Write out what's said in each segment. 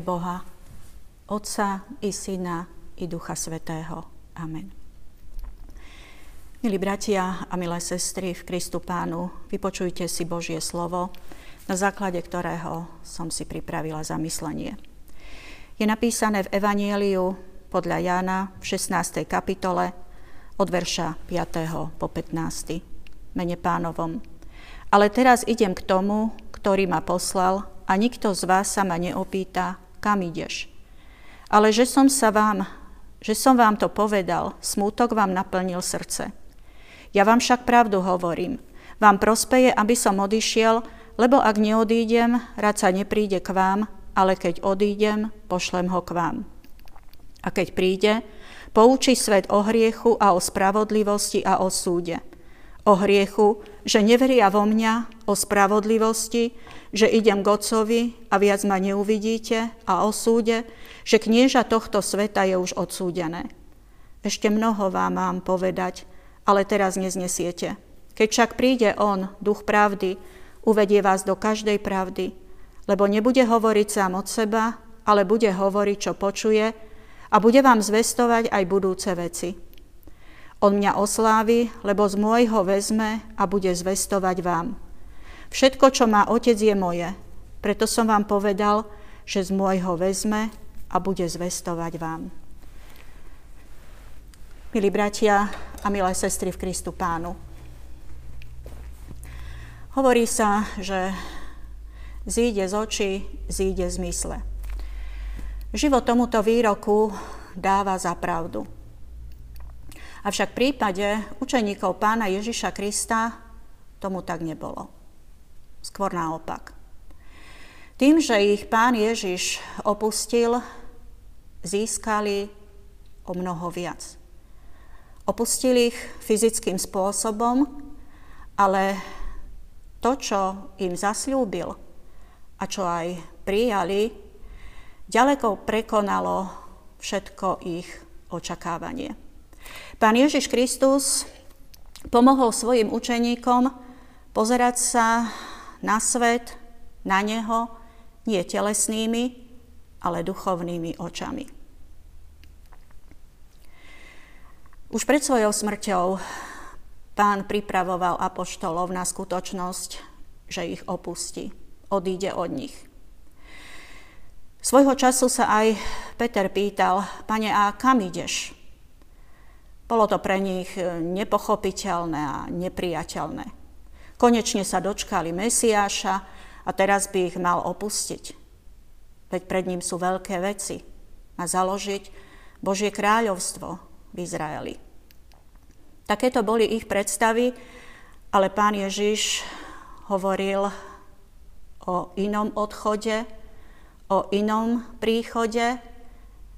Boha, Otca i Syna i Ducha Svetého. Amen. Milí bratia a milé sestry v Kristu Pánu, vypočujte si Božie slovo, na základe ktorého som si pripravila zamyslenie. Je napísané v Evanieliu podľa Jána v 16. kapitole od verša 5. po 15. Mene pánovom. Ale teraz idem k tomu, ktorý ma poslal a nikto z vás sa ma neopýta, kam ideš. Ale že som sa vám, že som vám to povedal, smútok vám naplnil srdce. Ja vám však pravdu hovorím. Vám prospeje, aby som odišiel, lebo ak neodídem, rád sa nepríde k vám, ale keď odídem, pošlem ho k vám. A keď príde, poučí svet o hriechu a o spravodlivosti a o súde. O hriechu, že neveria vo mňa, o spravodlivosti, že idem k Otcovi a viac ma neuvidíte, a o súde, že knieža tohto sveta je už odsúdené. Ešte mnoho vám mám povedať, ale teraz neznesiete. Keď však príde On, duch pravdy, uvedie vás do každej pravdy, lebo nebude hovoriť sám od seba, ale bude hovoriť, čo počuje a bude vám zvestovať aj budúce veci. On mňa oslávi, lebo z môjho vezme a bude zvestovať vám. Všetko, čo má otec, je moje. Preto som vám povedal, že z môjho vezme a bude zvestovať vám. Milí bratia a milé sestry v Kristu Pánu. Hovorí sa, že zíde z očí, zíde z mysle. Život tomuto výroku dáva za pravdu. Avšak v prípade učeníkov pána Ježiša Krista tomu tak nebolo. Skôr naopak. Tým, že ich pán Ježiš opustil, získali o mnoho viac. Opustil ich fyzickým spôsobom, ale to, čo im zasľúbil a čo aj prijali, ďaleko prekonalo všetko ich očakávanie. Pán Ježiš Kristus pomohol svojim učeníkom pozerať sa na svet, na Neho, nie telesnými, ale duchovnými očami. Už pred svojou smrťou pán pripravoval apoštolov na skutočnosť, že ich opustí, odíde od nich. Svojho času sa aj Peter pýtal, pane, a kam ideš? Bolo to pre nich nepochopiteľné a nepriateľné. Konečne sa dočkali Mesiáša a teraz by ich mal opustiť. Veď pred ním sú veľké veci. A založiť Božie kráľovstvo, v Izraeli. Takéto boli ich predstavy, ale pán Ježiš hovoril o inom odchode, o inom príchode,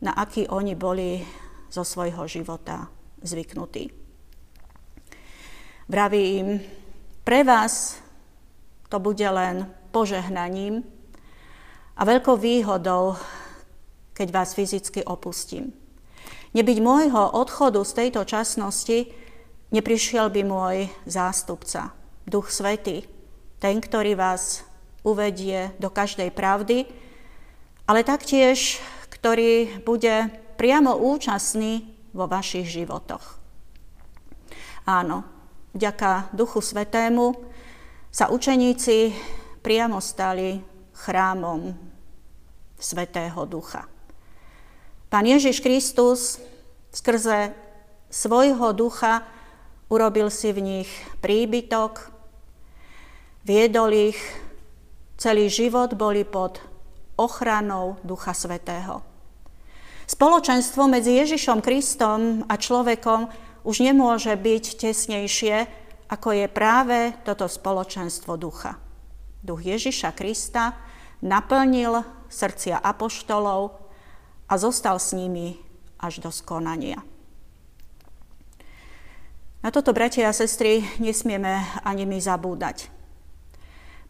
na aký oni boli zo svojho života zvyknutí. Vraví im, pre vás to bude len požehnaním a veľkou výhodou, keď vás fyzicky opustím. Nebyť môjho odchodu z tejto časnosti, neprišiel by môj zástupca, Duch Svetý, ten, ktorý vás uvedie do každej pravdy, ale taktiež, ktorý bude priamo účastný vo vašich životoch. Áno, vďaka Duchu Svetému sa učeníci priamo stali chrámom Svetého Ducha. Pán Ježiš Kristus skrze svojho ducha urobil si v nich príbytok, viedol ich, celý život boli pod ochranou Ducha Svetého. Spoločenstvo medzi Ježišom Kristom a človekom už nemôže byť tesnejšie, ako je práve toto spoločenstvo ducha. Duch Ježiša Krista naplnil srdcia apoštolov, a zostal s nimi až do skonania. Na toto, bratia a sestry, nesmieme ani my zabúdať.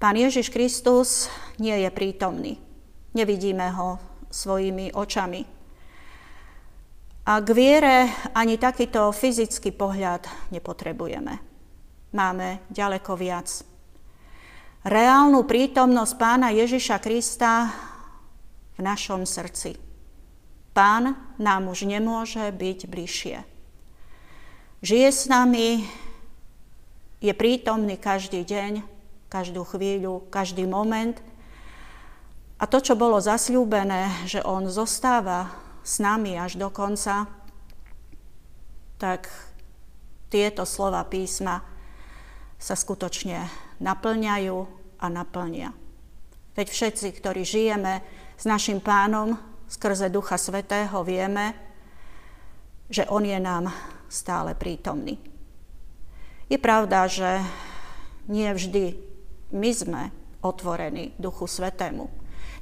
Pán Ježiš Kristus nie je prítomný. Nevidíme ho svojimi očami. A k viere ani takýto fyzický pohľad nepotrebujeme. Máme ďaleko viac. Reálnu prítomnosť pána Ježiša Krista v našom srdci. Pán nám už nemôže byť bližšie. Žije s nami, je prítomný každý deň, každú chvíľu, každý moment. A to, čo bolo zasľúbené, že on zostáva s nami až do konca, tak tieto slova písma sa skutočne naplňajú a naplnia. Veď všetci, ktorí žijeme s našim pánom skrze Ducha Svetého, vieme, že On je nám stále prítomný. Je pravda, že nie vždy my sme otvorení Duchu Svetému.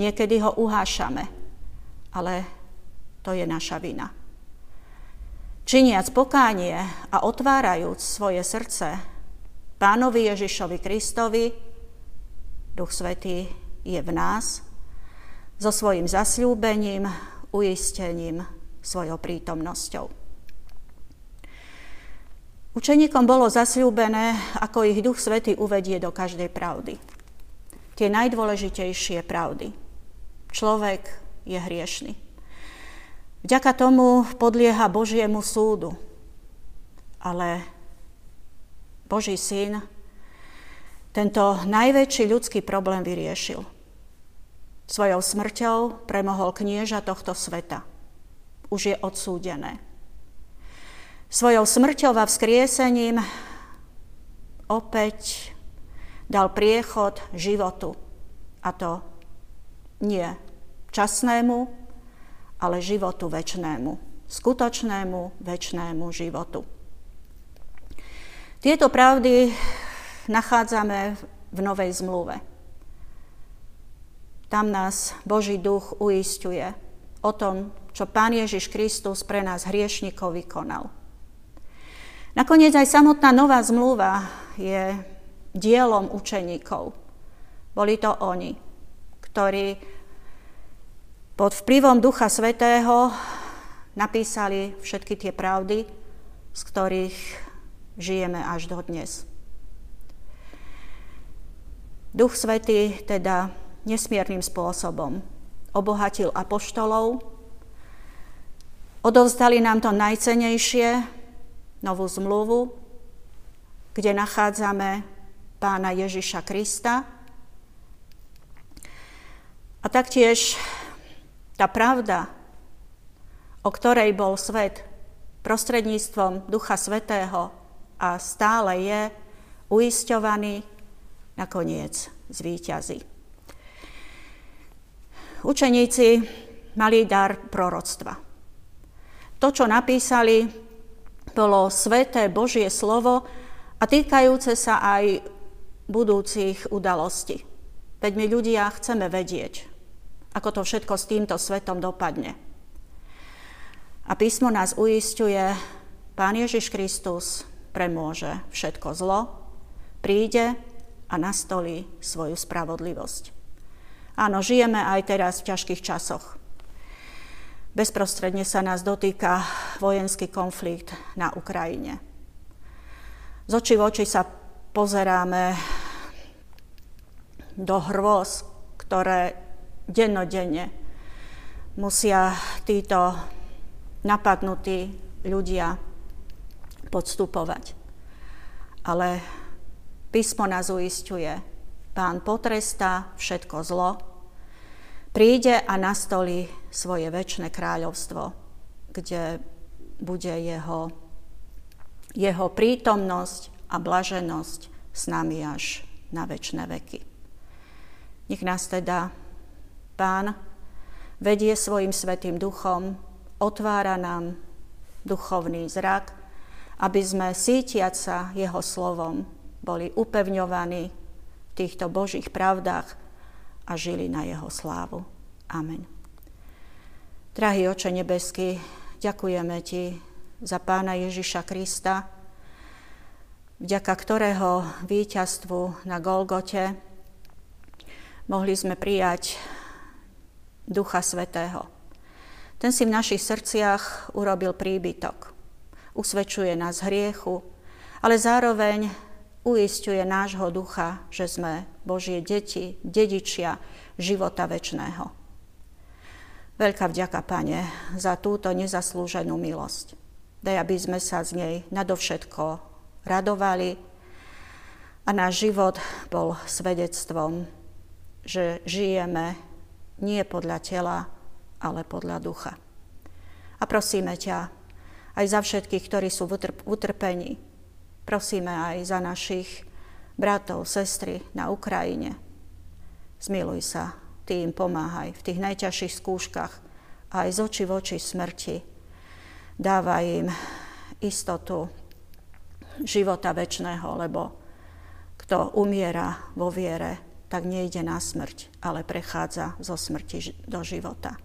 Niekedy ho uhášame, ale to je naša vina. Činiac pokánie a otvárajúc svoje srdce Pánovi Ježišovi Kristovi, Duch Svetý je v nás, so svojim zasľúbením, uistením, svojou prítomnosťou. Učeníkom bolo zasľúbené, ako ich Duch Svetý uvedie do každej pravdy. Tie najdôležitejšie pravdy. Človek je hriešný. Vďaka tomu podlieha Božiemu súdu. Ale Boží syn tento najväčší ľudský problém vyriešil. Svojou smrťou premohol knieža tohto sveta. Už je odsúdené. Svojou smrťou a vzkriesením opäť dal priechod životu. A to nie časnému, ale životu väčšnému. Skutočnému, väčšnému životu. Tieto pravdy nachádzame v Novej zmluve. Tam nás Boží duch uistuje o tom, čo Pán Ježiš Kristus pre nás hriešnikov vykonal. Nakoniec aj samotná Nová zmluva je dielom učeníkov. Boli to oni, ktorí pod vplyvom Ducha Svetého napísali všetky tie pravdy, z ktorých žijeme až do dnes. Duch Svetý teda nesmiernym spôsobom obohatil apoštolov, odovzdali nám to najcenejšie, novú zmluvu, kde nachádzame pána Ježiša Krista. A taktiež tá pravda, o ktorej bol svet prostredníctvom Ducha Svetého a stále je uisťovaný, nakoniec zvýťazí. Učeníci mali dar proroctva. To, čo napísali, bolo sveté Božie slovo a týkajúce sa aj budúcich udalostí. Veď my ľudia chceme vedieť, ako to všetko s týmto svetom dopadne. A písmo nás uistuje, Pán Ježiš Kristus premôže všetko zlo, príde a nastolí svoju spravodlivosť. Áno, žijeme aj teraz v ťažkých časoch. Bezprostredne sa nás dotýka vojenský konflikt na Ukrajine. Z očí v oči sa pozeráme do hrôz, ktoré dennodenne musia títo napadnutí ľudia podstupovať. Ale písmo nás uistuje, pán potrestá všetko zlo, príde a nastolí svoje väčšie kráľovstvo, kde bude jeho, jeho prítomnosť a blaženosť s nami až na väčšie veky. Nech nás teda Pán vedie svojim svetým duchom, otvára nám duchovný zrak, aby sme sítiať sa jeho slovom boli upevňovaní v týchto Božích pravdách a žili na jeho slávu. Amen. Drahý Oče nebeský, ďakujeme Ti za Pána Ježiša Krista, vďaka ktorého víťazstvu na Golgote mohli sme prijať Ducha Svetého. Ten si v našich srdciach urobil príbytok usvedčuje nás hriechu, ale zároveň uistuje nášho ducha, že sme Božie deti, dedičia života väčšného. Veľká vďaka, Pane, za túto nezaslúženú milosť. Daj, aby sme sa z nej nadovšetko radovali a náš život bol svedectvom, že žijeme nie podľa tela, ale podľa ducha. A prosíme ťa aj za všetkých, ktorí sú v utrpení. Prosíme aj za našich bratov, sestry na Ukrajine. Zmiluj sa, ty im pomáhaj v tých najťažších skúškach aj z oči v oči smrti. Dávaj im istotu života väčšného, lebo kto umiera vo viere, tak nejde na smrť, ale prechádza zo smrti do života.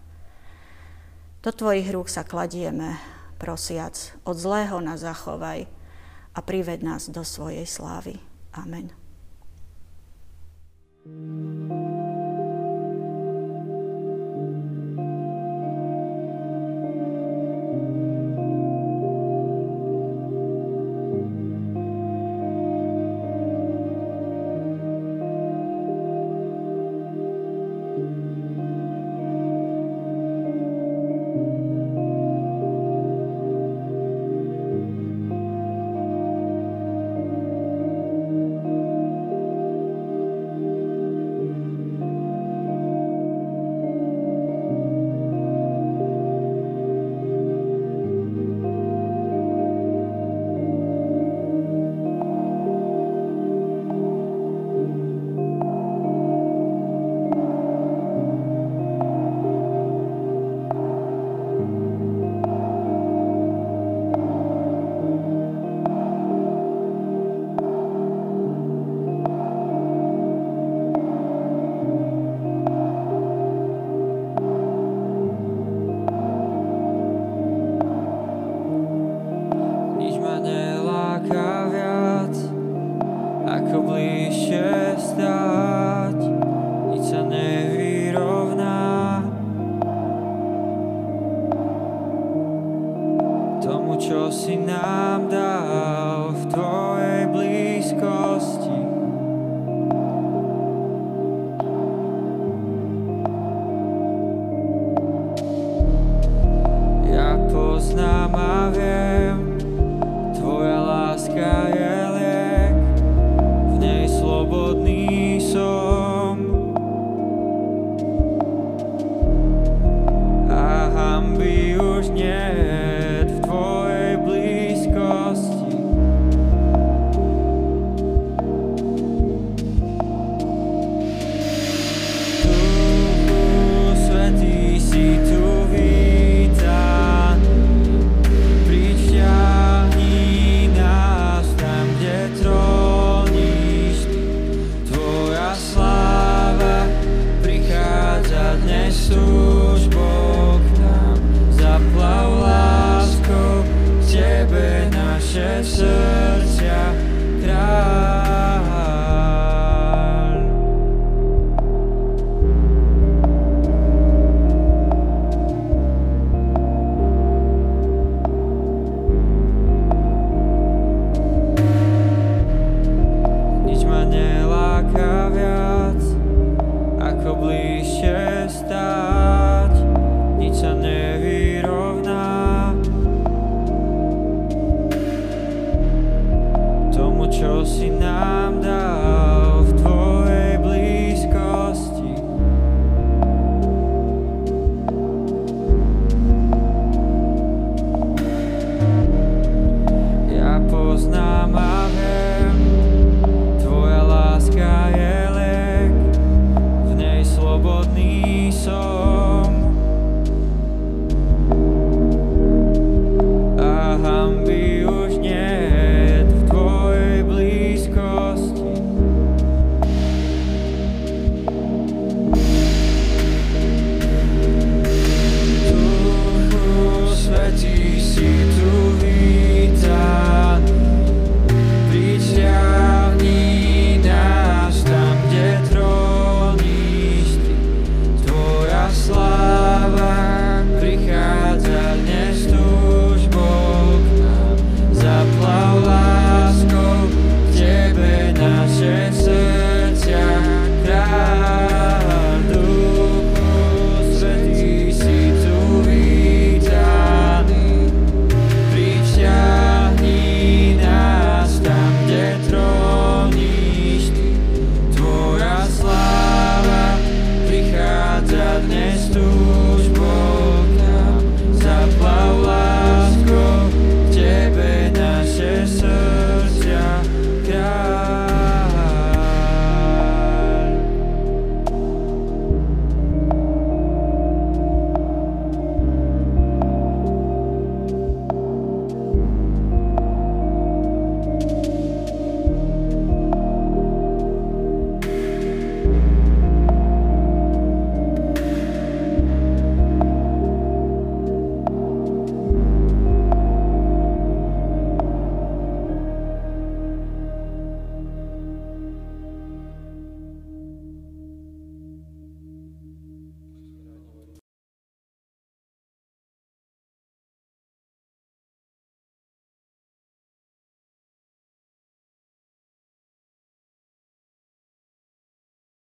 Do tvojich rúk sa kladieme, prosiac, od zlého nás zachovaj a prived nás do svojej slávy. Amen. thank you